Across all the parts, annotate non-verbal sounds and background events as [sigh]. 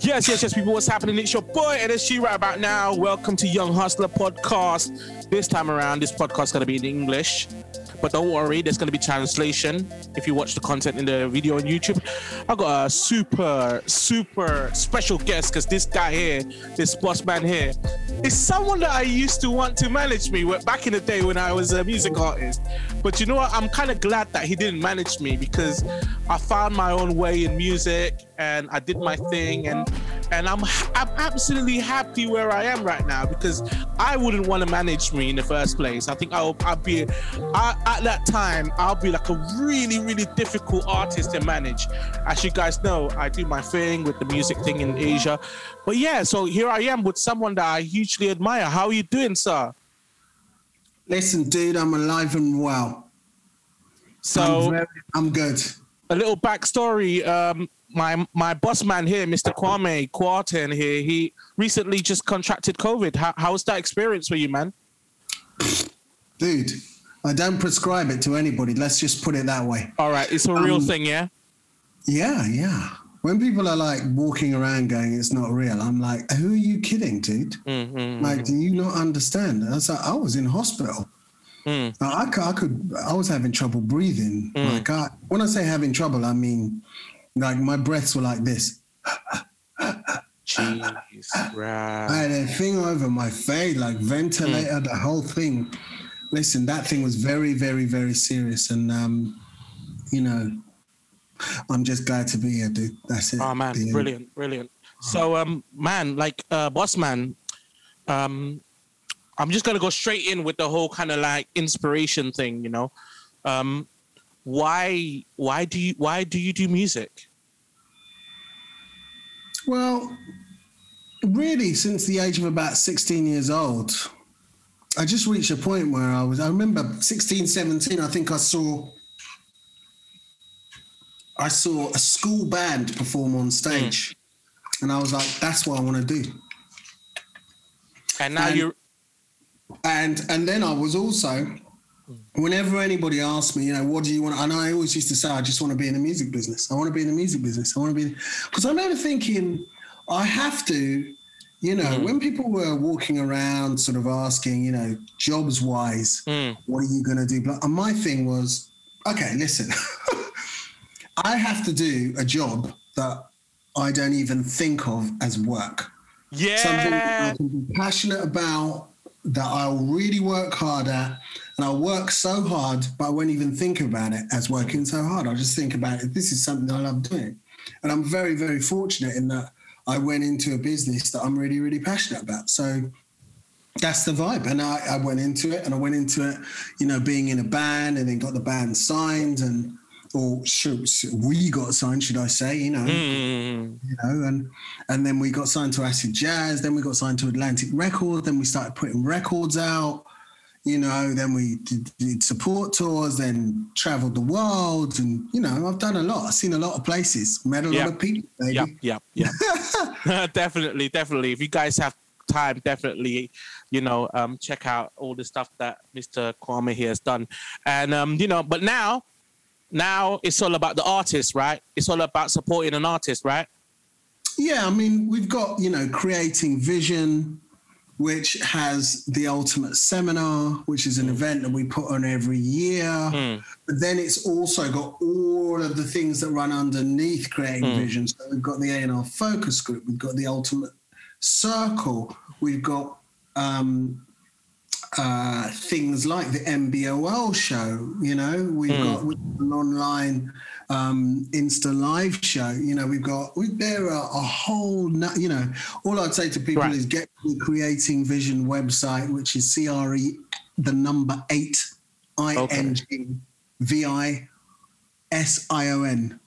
Yes, yes, yes, people. What's happening? It's your boy NSG right about now. Welcome to Young Hustler Podcast. This time around, this podcast is going to be in English. But don't worry, there's going to be translation if you watch the content in the video on YouTube. I got a super, super special guest because this guy here, this boss man here, is someone that I used to want to manage me back in the day when I was a music artist. But you know what? I'm kind of glad that he didn't manage me because I found my own way in music and I did my thing and and I'm I'm absolutely happy where I am right now because I wouldn't want to manage me in the first place. I think I'll I'll be I, at that time I'll be like a really really difficult artist to manage. As you guys know, I do my thing with the music thing in Asia, but yeah, so here I am with someone that I hugely admire. How are you doing, sir? Listen, dude, I'm alive and well. So I'm, very, I'm good. A little backstory. Um, my my boss man here, Mr. Kwame Kwaten here, he recently just contracted COVID. How, how was that experience for you, man? Dude, I don't prescribe it to anybody. Let's just put it that way. All right, it's a real um, thing, yeah. Yeah, yeah. When people are like walking around going, "It's not real," I'm like, "Who are you kidding, dude? Mm-hmm. Like, do you not understand?" I was like, "I was in hospital." Mm. I, I, could, I was having trouble breathing. Mm. Like, I, when I say having trouble, I mean like my breaths were like this. Jeez, right. I had a thing over my face, like ventilator, mm. the whole thing. Listen, that thing was very, very, very serious, and um, you know, I'm just glad to be here, dude. That's it. Oh man, brilliant, brilliant. So, um, man, like, uh, boss man, um, I'm just gonna go straight in with the whole kind of like inspiration thing, you know. Um, why why do you why do you do music? Well, really, since the age of about 16 years old, I just reached a point where I was, I remember 16, 17, I think I saw, I saw a school band perform on stage. Mm. And I was like, that's what I want to do. And now and, you're. And, and then I was also, whenever anybody asked me, you know, what do you want? And I always used to say, I just want to be in the music business. I want to be in the music business. I want to be, because I'm remember thinking, I have to, you know, mm. when people were walking around sort of asking, you know, jobs wise, mm. what are you going to do? And my thing was, okay, listen, [laughs] I have to do a job that I don't even think of as work. Yeah. Something I can be passionate about, that I'll really work hard at and I'll work so hard, but I won't even think about it as working so hard. I'll just think about it. This is something I love doing. And I'm very, very fortunate in that I went into a business that I'm really, really passionate about. So that's the vibe. And I, I went into it and I went into it, you know, being in a band and then got the band signed and or should, we got signed, should I say? You know, mm. you know, and and then we got signed to Acid Jazz. Then we got signed to Atlantic Records. Then we started putting records out you know, then we did, did, support tours, then traveled the world, and you know, I've done a lot. I've seen a lot of places, met a yep. lot of people. Baby. Yep, yep, yep. definitely, definitely. If you guys have time, definitely, you know, um, check out all the stuff that Mr. Kwame here has done, and um, you know, but now, now it's all about the artist, right? It's all about supporting an artist, right? Yeah, I mean, we've got you know, creating vision which has the ultimate seminar, which is an event that we put on every year. Mm. But then it's also got all of the things that run underneath creating mm. vision. So we've got the A&R focus group, we've got the ultimate circle, we've got um, uh, things like the MBOL show. You know, we've mm. got an online um, Insta live show. You know, we've got we, there are a whole. You know, all I'd say to people right. is get the Creating Vision website, which is CRE the number eight I N G V I S I O N.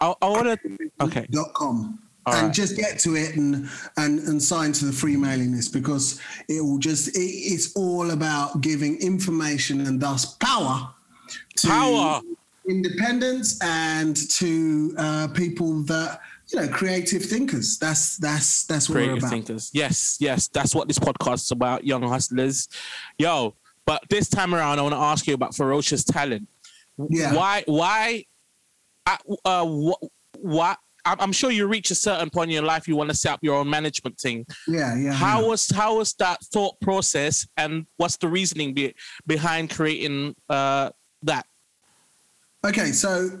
I want to okay dot com. All and right. just get to it and and and sign to the free mailing list because it will just it, it's all about giving information and thus power to power. independence and to uh, people that you know creative thinkers. That's that's that's what creative we're about. thinkers. Yes yes that's what this podcast is about young hustlers. Yo but this time around i want to ask you about ferocious talent. Yeah. Why why uh, uh why I'm, I'm sure you reach a certain point in your life you want to set up your own management thing. Yeah, yeah. How yeah. was how was that thought process, and what's the reasoning be, behind creating uh, that? Okay, so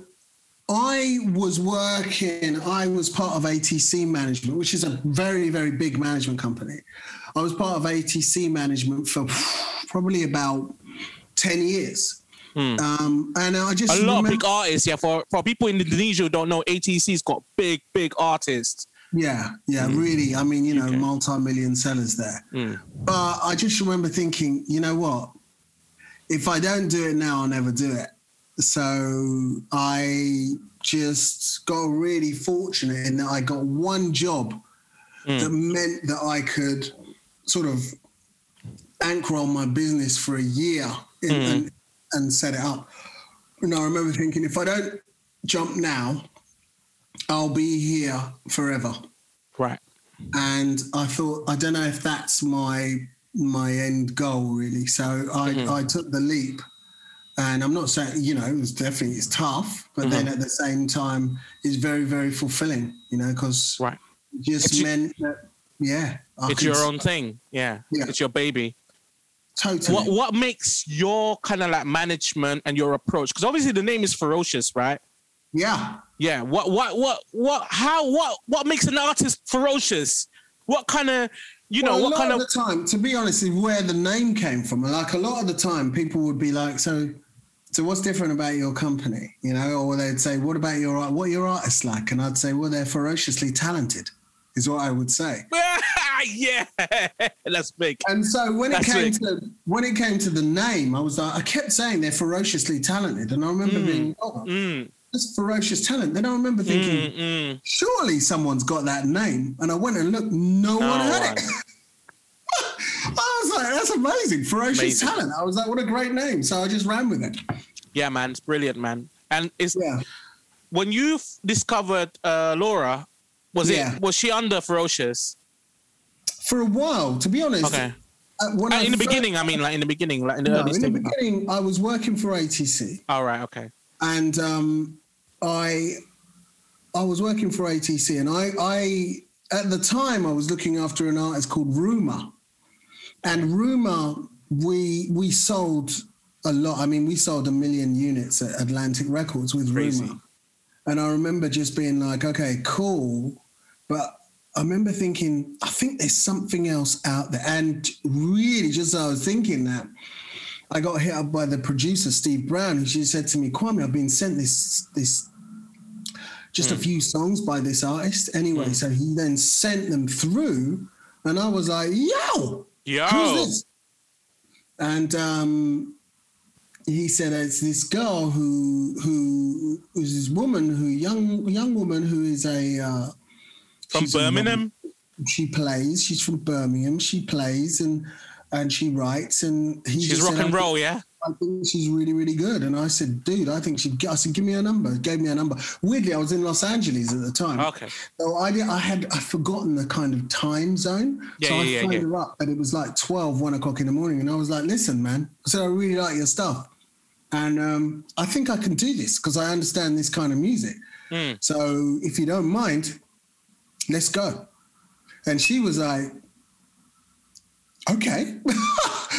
I was working, I was part of ATC Management, which is a very, very big management company. I was part of ATC Management for probably about 10 years. Hmm. Um, and I just A lot remember, of big artists, yeah. For for people in Indonesia who don't know, ATC's got big, big artists. yeah, yeah, really. I mean, you know, Okay. multi-million sellers there. Mm. But I just remember thinking, you know what? If I don't do it now, I'll never do it. So I just got really fortunate in that I got one job that meant that I could sort of anchor on my business for a year in, and, and set it up. And I remember thinking, if I don't jump now, I'll be here forever Right. and I thought I don't know if that's my my end goal really. So I Mm-hmm. I took the leap, and I'm not saying you know it was definitely it's tough, but then Mm-hmm. at the same time it's very very fulfilling. You know because Right. it just It's meant that yeah I it's your own thing. Yeah. Yeah. It's your baby. Totally What what makes your kind of like management and your approach? Because obviously the name is ferocious, right? yeah Yeah. What what what what how what what makes an artist ferocious? What kind of you know well, what kind of of the time, to be honest, is where the name came from. Like a lot of the time, people would be like, "So, so what's different about your company?" You know, or they'd say, "What about your art? What are your artists like?" And I'd say, "Well, they're ferociously talented," is what I would say. [laughs] yeah, that's big. And so when it came it. to when it came to the name, I was like, I kept saying they're ferociously talented, and I remember being, "Oh, Mm, that's ferocious talent." Then I remember thinking, mm, mm. surely someone's got that name. And I went and looked, no, No one had one. it. [laughs] I was like, that's amazing. Ferocious Amazing. talent. I was like, what a great name. So I just ran with it. Yeah, man, it's brilliant, man. And it's Yeah. when you discovered uh, Laura, was Yeah. it was she under ferocious? For a while, to be honest. Okay. uh, when Uh, I in the fir- beginning, I mean, like in the beginning, like in the No, early in the stages. beginning, I was working for ATC. All right, okay. and um, I I was working for ATC, and I I at the time I was looking after an artist called Rumer, and Rumer we we sold a lot. I mean, we sold a million units at Atlantic Records with. Rumer, and I remember just being like, okay, cool, but. I remember thinking, I think there's something else out there. And really, just as I was thinking that, I got hit up by the producer Steve Brown, and she said to me, "Kwame, I've been sent this this just a few songs by this artist. Anyway, so he then sent them through, and I was like, "Yo, Yo, who's this?" And um, he said it's this girl who who who's this woman who young young woman who is a uh, from she's a Birmingham. she plays. She's from Birmingham. She plays and and she writes and he She's rock said, and roll, yeah. I think she's really, really good. And I said, dude, I think she. I said, give me her number. Gave me her number. Weirdly, I was in Los Angeles at the time. Okay. So I did, I had I'd forgotten the kind of time zone. Yeah, so I yeah, yeah, phoned yeah. her up, and it was like 12, 1 o'clock in the morning, and I was like, listen, man. I said, I really like your stuff, and um, I think I can do this because I understand this kind of music. Mm. So if you don't mind, let's go. And she was like, okay.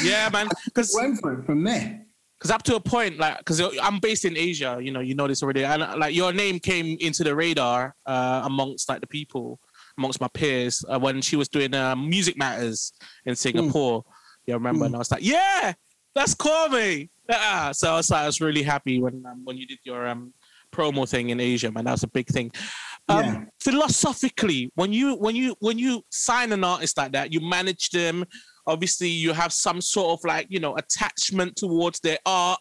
Yeah, man. [laughs] Because Went for it from there. Because up to a point, like, because I'm based in Asia, you know, you know this already, and like your name came into the radar uh, amongst like the people, amongst my peers, uh, when she was doing uh, Music Matters in Singapore. You remember? And I was like, yeah, that's Kwame. Yeah. So I was like, I was really happy when um, when you did your um, promo thing in Asia, man. That was a big thing. Um, Yeah. Philosophically, when you when you when you sign an artist like that, you manage them. Obviously, you have some sort of like you know attachment towards their art.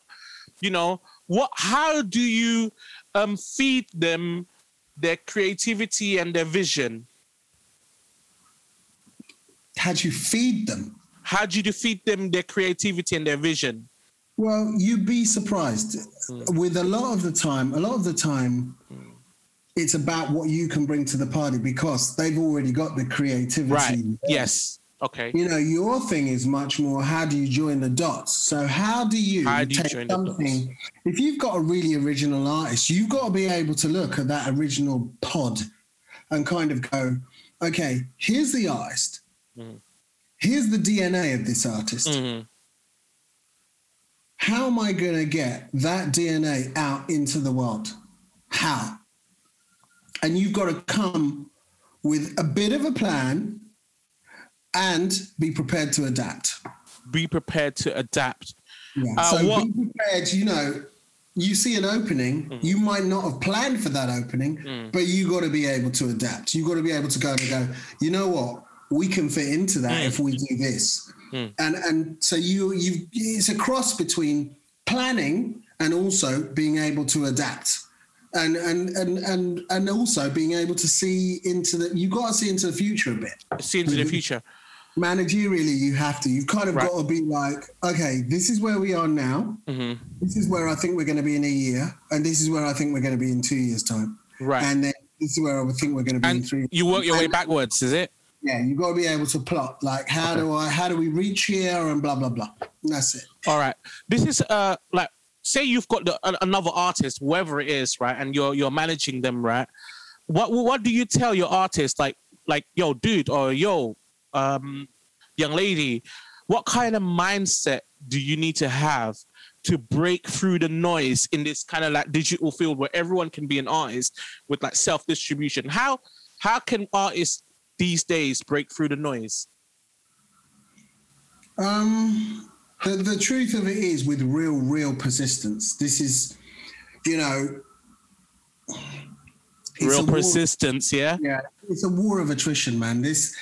You know what? How do you um, feed them their creativity and their vision? How do you feed them? How do you feed them their creativity and their vision? Well, you'd be surprised. With a lot of the time, a lot of the time, it's about what you can bring to the party because they've already got the creativity. Right. there. Yes. Okay. You know, your thing is much more how do you join the dots? So how do you How do you take join the dots? something if you've got a really original artist, you've got to be able to look at that original pod and kind of go, okay, here's the artist. Mhm. Here's the DNA of this artist. Mhm. How am I going to get that DNA out into the world? How? And you've got to come with a bit of a plan and be prepared to adapt. Be prepared to adapt. Yeah. Uh, so what- be prepared, you know, you see an opening, Mm-hmm. you might not have planned for that opening, Mm. but you got to be able to adapt. You got to be able to go and go, you know what? We can fit into that Mm. if we do this. Mm. And and so you you it's a cross between planning and also being able to adapt. And and and and and also being able to see into the you got to see into the future a bit See into the future. Managerially you have to you've kind of Right. got to be like okay this is where we are now hmm this is where i think we're going to be in a year and this is where i think we're going to be in two years time Right. and then this is where i think we're going to be in three you work your way backwards, is it? yeah you've got to be able to plot like how do i how do we reach here and blah blah blah and that's it All right. This is uh like say you've got the, another artist, whoever it is, right, and you're you're managing them, right? What what do you tell your artist like like yo dude or yo um young lady, what kind of mindset do you need to have to break through the noise in this kind of like digital field where everyone can be an artist with like self distribution? How how can artists these days break through the noise? um the, the truth of it is with real real persistence this is you know Real war- persistence, yeah. yeah it's a war of attrition man this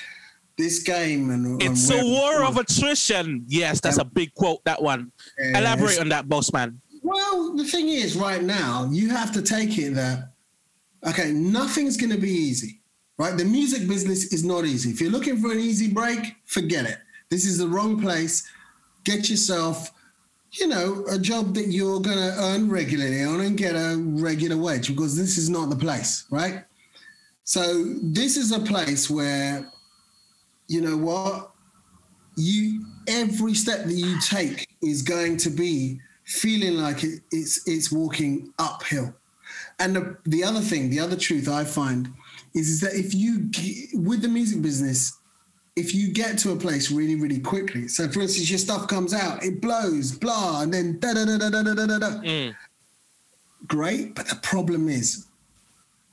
this game and and It's a war of attrition. Yes, that's a big quote. That one. Yeah, Elaborate on that, boss man. Well, the thing is, right now, you have to take it that, okay, nothing's going to be easy, right? The music business is not easy. If you're looking for an easy break, forget it. This is the wrong place. Get yourself, you know, a job that you're going to earn regularly on and get a regular wage because this is not the place, right? So, this is a place where, you know what? you every step that you take is going to be feeling like it, it's it's walking uphill and the, the other thing the other truth i find is, is that if you with the music business if you get to a place really really quickly so for instance your stuff comes out it blows blah and then da da da da da da da da Mm. great but the problem is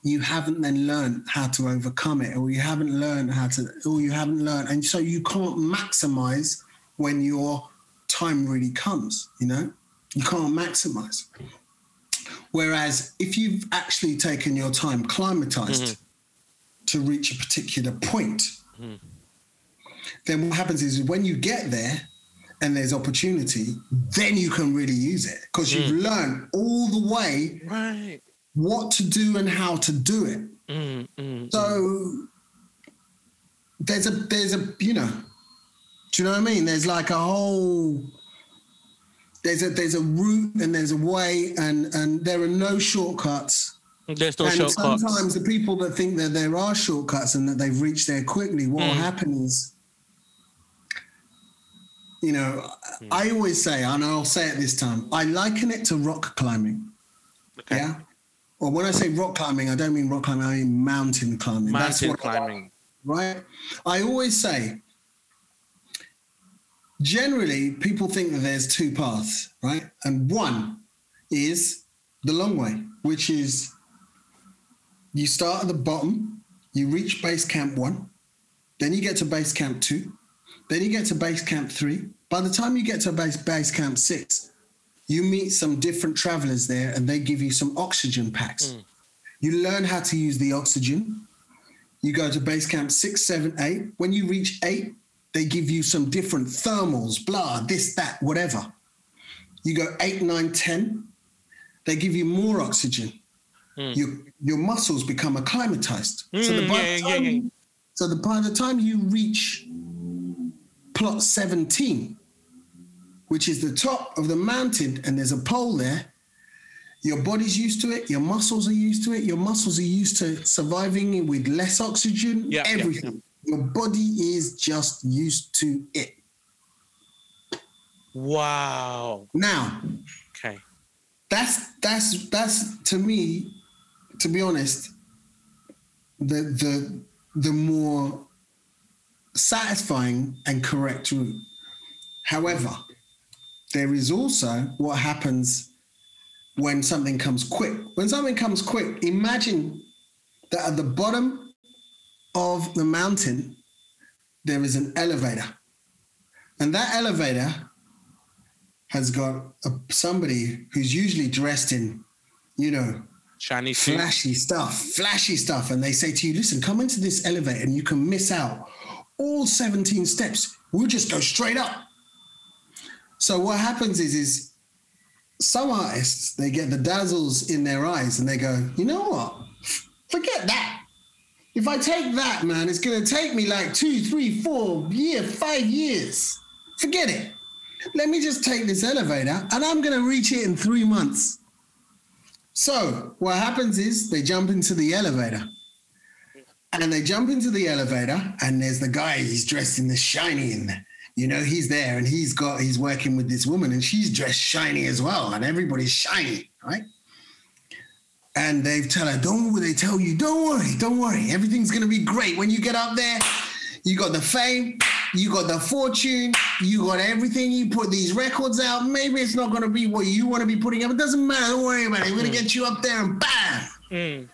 you haven't then learned how to overcome it or you haven't learned how to or you haven't learned and so you can't maximize when your time really comes you know you can't maximize whereas if you've actually taken your time climatized to reach a particular point Mhm. then what happens is when you get there and there's opportunity then you can really use it because you've learned all the way Right. What to do and how to do it. Mm, mm, So there's a there's a you know, do you know what I mean? There's like a whole there's a there's a route and there's a way and and there are no shortcuts. mm. There's no and shortcuts. sometimes the people that think that there are shortcuts and that they've reached there quickly, what will Mm. happen is you know, Mm. I always say, and I'll say it this time, I liken it to rock climbing. Okay. Yeah. Or when I say rock climbing, I don't mean rock climbing, I mean mountain climbing. That's Mountain what I like, climbing. right? I always say, generally, people think that there's two paths, right? And one is the long way, which is you start at the bottom, you reach base camp one, then you get to base camp two, then you get to base camp three. By the time you get to base, base camp six, you meet some different travelers there and they give you some oxygen packs. Mm. You learn how to use the oxygen. You go to base camp six, seven, eight. When you reach eight, they give you some different thermals, blah, this, that, whatever. You go eight, nine, ten. They give you more oxygen. Mm. Your your muscles become acclimatized. so, the, Mm, by yeah, the yeah, yeah. so the, by the time you reach plot 17, which is the top of the mountain, and there's a pole there, your body's used to it, your muscles are used to it, your muscles are used to surviving with less oxygen, Yeah, yeah, everything. Your body is just used to it. Wow. Now, Okay. that's that's that's to me, to be honest, the the the more satisfying and correct route. However, there is also what happens when something comes quick. When something comes quick, imagine that at the bottom of the mountain there is an elevator. And that elevator has got a, somebody who's usually dressed in, you know, Shiny suit. flashy stuff, flashy stuff. And they say to you, listen, come into this elevator and you can miss out all 17 steps. We'll just go straight up. So what happens is, is some artists, they get the dazzles in their eyes and they go, you know what? Forget that. If I take that, man, it's gonna take me like two, three, four year, five years. Forget it. Let me just take this elevator and I'm gonna reach it in three months. So what happens is they jump into the elevator. And they jump into the elevator, and there's the guy, he's dressed in the shiny and you know, he's there and he's got he's working with this woman and she's dressed shiny as well, and everybody's shiny, right? And they tell her, don't they tell you, don't worry, don't worry, everything's gonna be great. When you get up there, you got the fame, you got the fortune, you got everything. You put these records out. Maybe it's not gonna be what you want to be putting up. It doesn't matter. Don't worry about it. We're gonna get you up there and bam. Mm.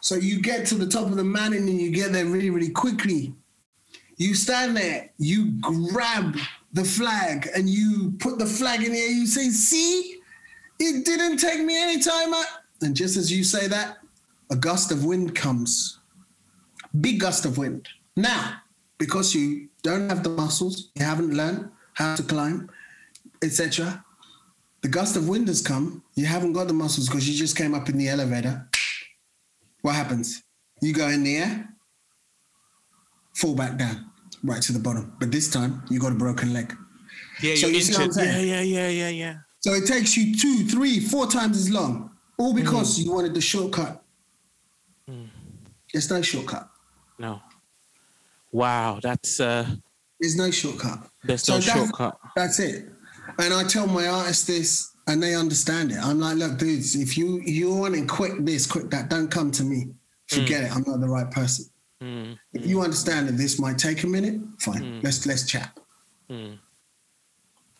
So you get to the top of the mountain and you get there really, really quickly. You stand there, you grab the flag and you put the flag in the air. You say, "See, it didn't take me any time." out." And just as you say that, a gust of wind comes, big gust of wind. Now, because you don't have the muscles, you haven't learned how to climb, etc. The gust of wind has come. You haven't got the muscles because you just came up in the elevator. What happens? You go in the air, fall back down, right to the bottom. But this time you got a broken leg. Yeah, So you're you see injured. Yeah, yeah, yeah, yeah, yeah. So it takes you two, three, four times as long, all Mm. because you wanted the shortcut. There's no shortcut. No. Wow, that's uh There's no shortcut. there's So no that's- shortcut. That's it. And I tell my artists this, and they understand it. I'm like, look, dudes, if you you want to quick this, quick that, don't come to me. Forget it. I'm not the right person. Mm, If you understand that this might take a minute, fine. Let's let's chat. mm.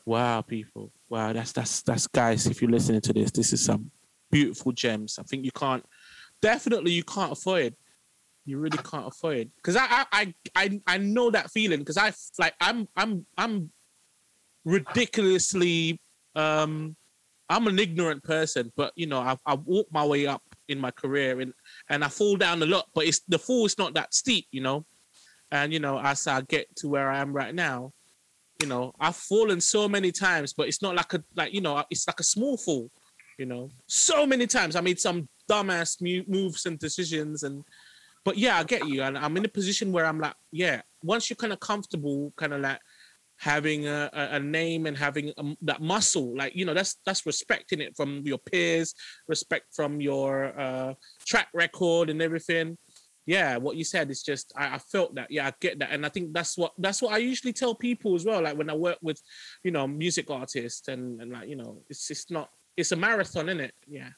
Wow, people. Wow, that's that's that's guys. If you're listening to this, this is some beautiful gems. I think you can't definitely you can't afford. You really can't afford because I, I I I I know that feeling because I like I'm I'm I'm ridiculously um I'm an ignorant person, but you know I've I've walked my way up in my career and and I fall down a lot, but it's the fall is not that steep, you know. And you know, as I get to where I am right now, you know, I've fallen so many times, but it's not like a like you know, it's like a small fall, you know. So many times I made some dumbass moves and decisions, and but yeah, I get you, and I'm in a position where I'm like, yeah, once you're kind of comfortable, kind of like having a, a, a name and having um that muscle, like you know, that's that's respecting it from your peers, respect from your uh, track record and everything. Yeah what you said is just I, I felt that. Yeah i get that. And i think that's what that's what i usually tell people as well. Like when i work with you know music artists and and like you know it's it's not it's a marathon isn't it yeah.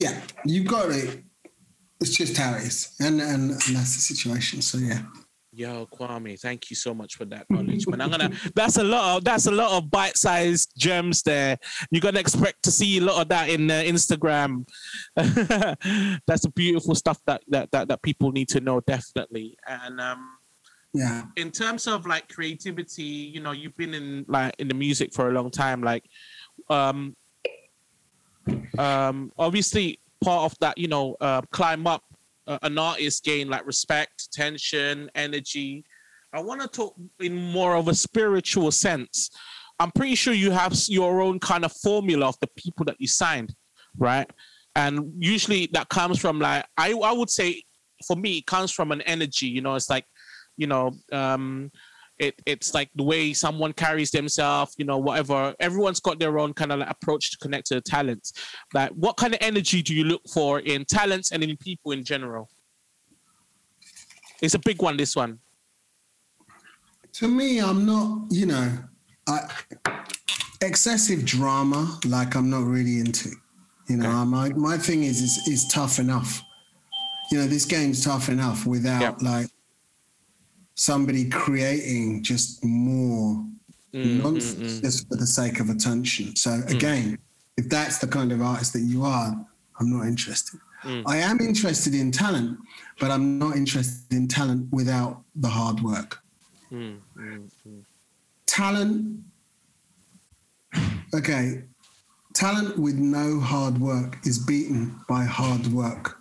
Yeah, you've got it. It's just how it is, and and, and that's the situation. So yeah. Yo kwame thank you so much for that [laughs] knowledge man i'm gonna that's a lot of that's a lot of bite-sized gems there you're gonna expect to see a lot of that in uh, instagram [laughs] that's the beautiful stuff that, that that that people need to know definitely and um Yeah. in terms of like creativity, you know, you've been in like in the music for a long time. Like, um, um, obviously part of that, you know, uh, climb up uh, an artist gain like respect, attention, energy. I want to talk in more of a spiritual sense. I'm pretty sure you have your own kind of formula of the people that you signed, right? And usually that comes from like I I would say for me it comes from an energy. You know, it's like you know um it it's like the way someone carries themselves you know whatever everyone's got their own kind of like approach to connect to the talents like what kind of energy do you look for in talents and in people in general It's a big one. This one. To me, I'm not. You know, I, excessive drama. Like I'm not really into. You know, Okay. my my thing is is is tough enough. You know, this game's tough enough without Yep. like somebody creating just more Mm, nonsense mm, mm. just for the sake of attention. So again, if that's the kind of artist that you are, I'm not interested. Mm. I am interested in talent, but I'm not interested in talent without the hard work. Mm, mm, mm. Talent, okay, talent with no hard work is beaten by hard work.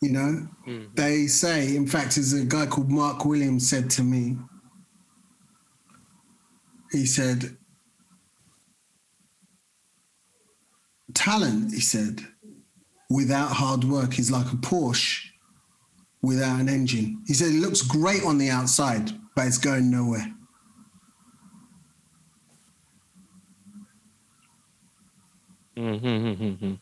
You know, Mm. they say, in fact, there's a guy called Mark Williams said to me, he said, talent, he said, without hard work is like a Porsche without an engine. He said it looks great on the outside, but it's going nowhere. Mm, mm, mm, mm,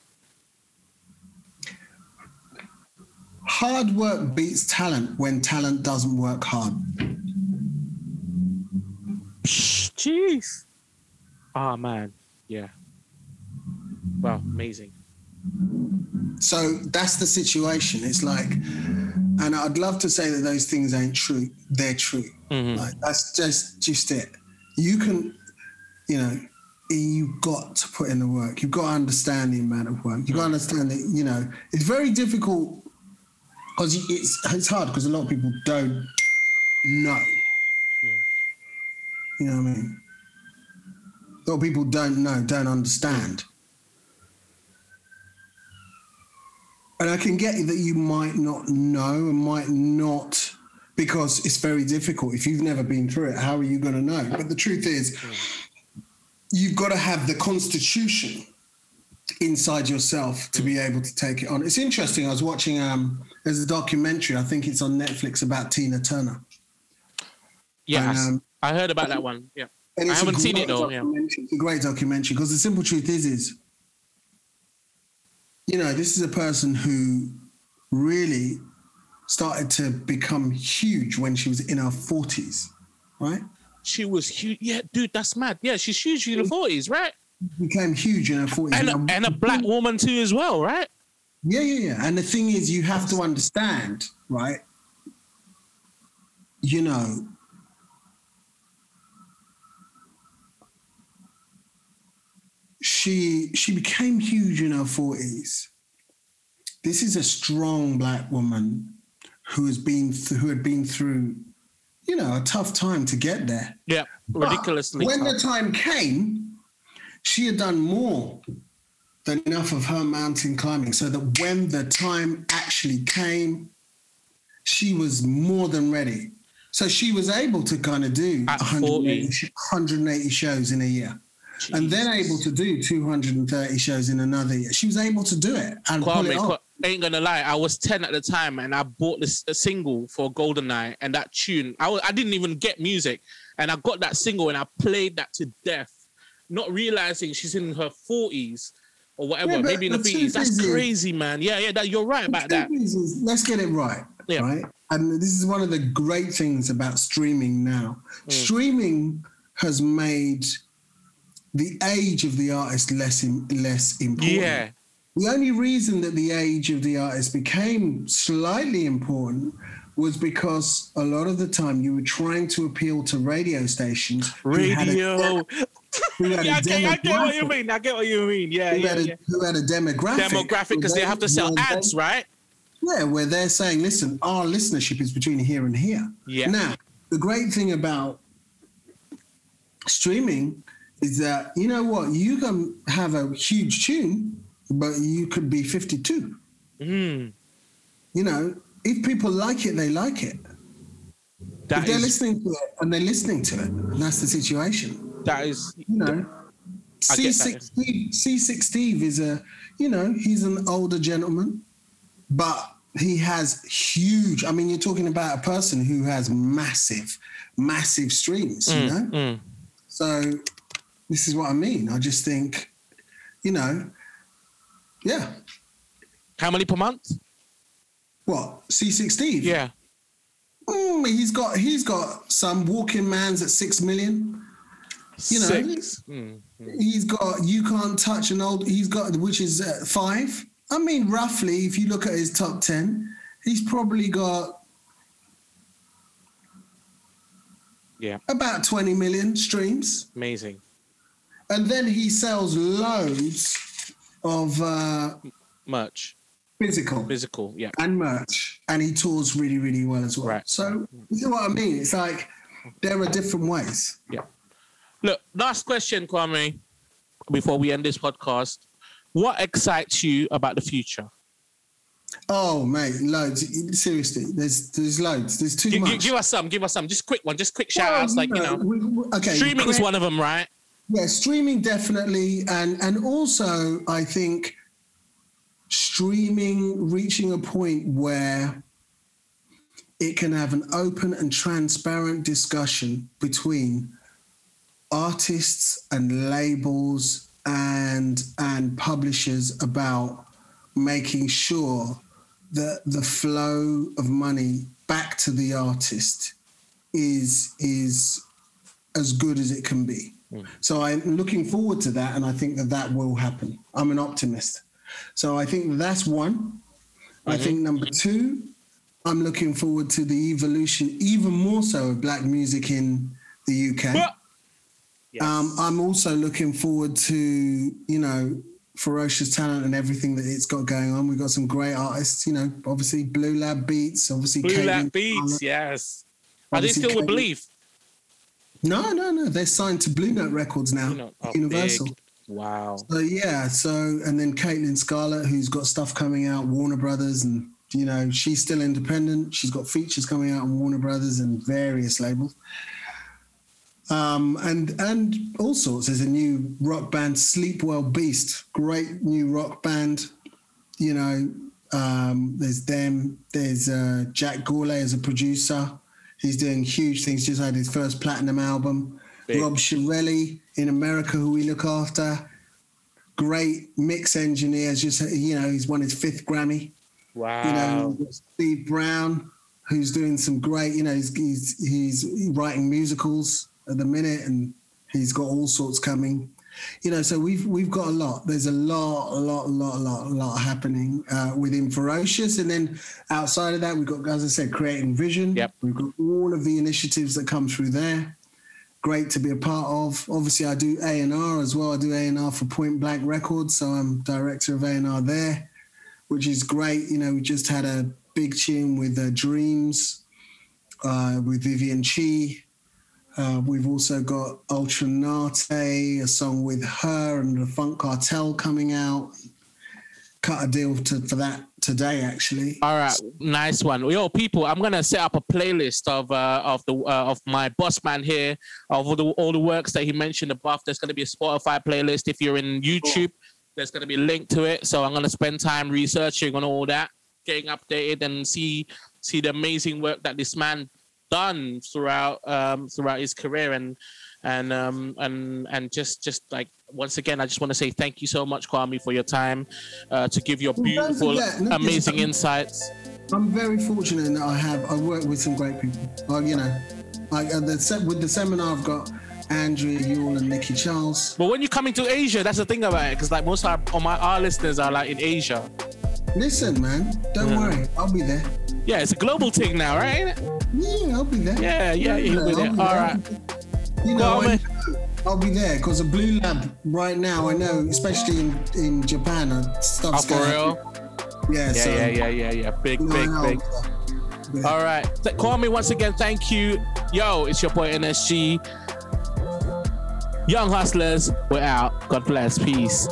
Hard work beats talent when talent doesn't work hard. Jeez. Oh man. Yeah. Wow, amazing. So that's the situation. It's like, and I'd love to say that those things ain't true. They're true. Mhm. Like that's just just it. You can, you know, you've got to put in the work. You've got to understand the amount of work. You've got to understand that, you know, it's very difficult because it's it's hard because a lot of people don't know. You know what I mean? A lot of people don't know, don't understand. And I can get that you might not know and might not, because it's very difficult. If you've never been through it, how are you going to know? But the truth is, you've got to have the constitution inside yourself to be able to take it on. It's interesting. I was watching, um, there's a documentary, I think it's on Netflix about Tina Turner. Yes. And, um, I heard about that one. Yeah. And I haven't seen it though, yeah. It's a great documentary because the simple truth is, is you know, this is a person who really started to become huge when she was in her forties, right? She was huge. Yeah, dude, that's mad. Yeah, she's huge in the forties, right? Became huge in her forties. And a, and a black woman too, as well, right? Yeah, yeah, yeah. And the thing is, you have to understand, right? You know, she she became huge in her forties. This is a strong black woman who has been th- who had been through, you know, a tough time to get there. Yeah, But ridiculously. When tough. the time came, she had done more than enough of her mountain climbing so that when the time actually came, she was more than ready. So she was able to kind of do 180, 180 shows in a year. And then able to do 230 shows in another year. She was able to do it and Kwame, it. Ain't gonna lie, I was 10 at the time and I bought this a single for Goldeneye and that tune. I was, I didn't even get music and I got that single and I played that to death, not realizing she's in her 40s or whatever, Yeah, maybe in the 50s. That's crazy, man. Yeah, yeah, that, you're right about that. truth is, is, let's get it right. Yeah. Right. And this is one of the great things about streaming now. Mm. Streaming has made the age of the artist less im- less important. Yeah. The only reason that the age of the artist became slightly important was because a lot of the time you were trying to appeal to radio stations who had a- Radio. [laughs] [laughs] who had a yeah, I get, I get what you mean. I get what you mean. Yeah, who yeah, had a, yeah. who had a demographic. Demographic because they where have to sell where they- ads, right? yeah, where they're saying, listen, our listenership is between here and here. Yeah. Now, the great thing about streaming is that, you know what, you can have a huge tune, but you could be 52. Mm, You know, if people like it, they like it. that if they're is listening to it and they're listening to it, and that's the situation. That is You know, Seasick Steve. Seasick Steve is a, you know, he's an older gentleman, but he has huge. I mean, you're talking about a person who has massive, massive streams. You know, Mm, mm. so this is what I mean. I just think, you know, yeah, How many per month? What Seasick Steve? Yeah. Mm, he's got he's got some walking man's at six million. You know, Six. Mm, mm. He's got you can't touch an old. He's got which is uh, five. I mean, roughly, if you look at his top ten, he's probably got Yeah. about twenty million streams, Amazing. and then he sells loads of uh, Merch. physical Physical. Yeah. and merch, and he tours really, really well as well. Right. So you know what I mean? It's like there are different ways. Yeah. Look, last question, Kwame, before we end this podcast. What excites you about the future? Oh, mate, loads. Seriously, there's there's loads. There's too much. give us some. Give us some. Just quick one. Just quick shout Well, outs. Like, you know, we- we- okay, streaming is one of them, right? Yeah, streaming definitely, and and also I think streaming reaching a point where it can have an open and transparent discussion between artists and labels and and publishers about making sure that the flow of money back to the artist is is as good as it can be. Hmm. So I'm looking forward to that, and I think that that will happen. I'm an optimist. So I think that's one. I mm-hmm. think number two, I'm looking forward to the evolution, even more so, of black music in the UK. Yes. Um, I'm also looking forward to, you know, ferocious talent and everything that it's got going on. We've got some great artists, you know, obviously Blue Lab Beats, obviously Blue Lab Beats. Yes. Are they still with Believe? No, no, no. They're signed to Blue Note Records now, Blue Note. Oh, Universal. big. Wow. So yeah, so and then Caitlin Scarlett, who's got stuff coming out, Warner Brothers, and you know she's still independent. She's got features coming out on Warner Brothers and various labels. Um, and and all sorts. There's a new rock band, Sleepwell Beast, great new rock band. You know, um, there's them. There's uh, Jack Gourlay as a producer. He's doing huge things. Just had his first platinum album. Big. Rob Shirelli in America, who we look after. Great mix engineer. Just you know, he's won his fifth Grammy. Wow. You know, Steve Brown, who's doing some great. You know, he's he's, he's writing musicals at the minute, and he's got all sorts coming. You know, so we've we've got a lot. There's a lot, a lot, a lot, a lot, a lot happening uh, within Ferocious, and then outside of that, we've got, as I said, creating vision. Yep. We've got all of the initiatives that come through there. Great to be a part of. Obviously, I do A and R as well. I do A and R for Point Blank Records, so I'm director of A and R there which is great. You know, we just had a big tune with uh, Dreams uh, with Vivian Chi. Uh, we've also got Ultra Nate, a song with her and the Funk Cartel coming out. Cut a deal to, for that today, actually. All right, nice one. Yo, people, I'm gonna set up a playlist of uh, of the uh, of my boss man here of all the all the works that he mentioned above. There's gonna be a Spotify playlist. If you're in YouTube, there's gonna be a link to it. So I'm gonna spend time researching on all that, getting updated, and see see the amazing work that this man done throughout um, throughout his career and and um and and just just like once again i just want to say thank you so much kwame for your time uh, to give your Well, beautiful forget, amazing insights I'm very fortunate in that I have I work with some great people. Like you know, like uh, the with the seminar I've got Andrea Yule and Nikki Charles. but when you're coming to asia that's the thing about it because like most of our, my our listeners are like in asia Listen, man, don't Yeah. worry, I'll be there. Yeah it's a global thing now right? Yeah, I'll be there. yeah yeah you'll be there. There. right. You know, know I'll be there because the Blue Lab right now, I know, especially in, in Japan, uh, oh, stuff's for going real? Yeah, yeah so, yeah yeah yeah yeah. Big you know, big big. Yeah. all right. Th- kwame once again. Thank you. Yo it's your boy nsg young hustlers we're out. God bless. Peace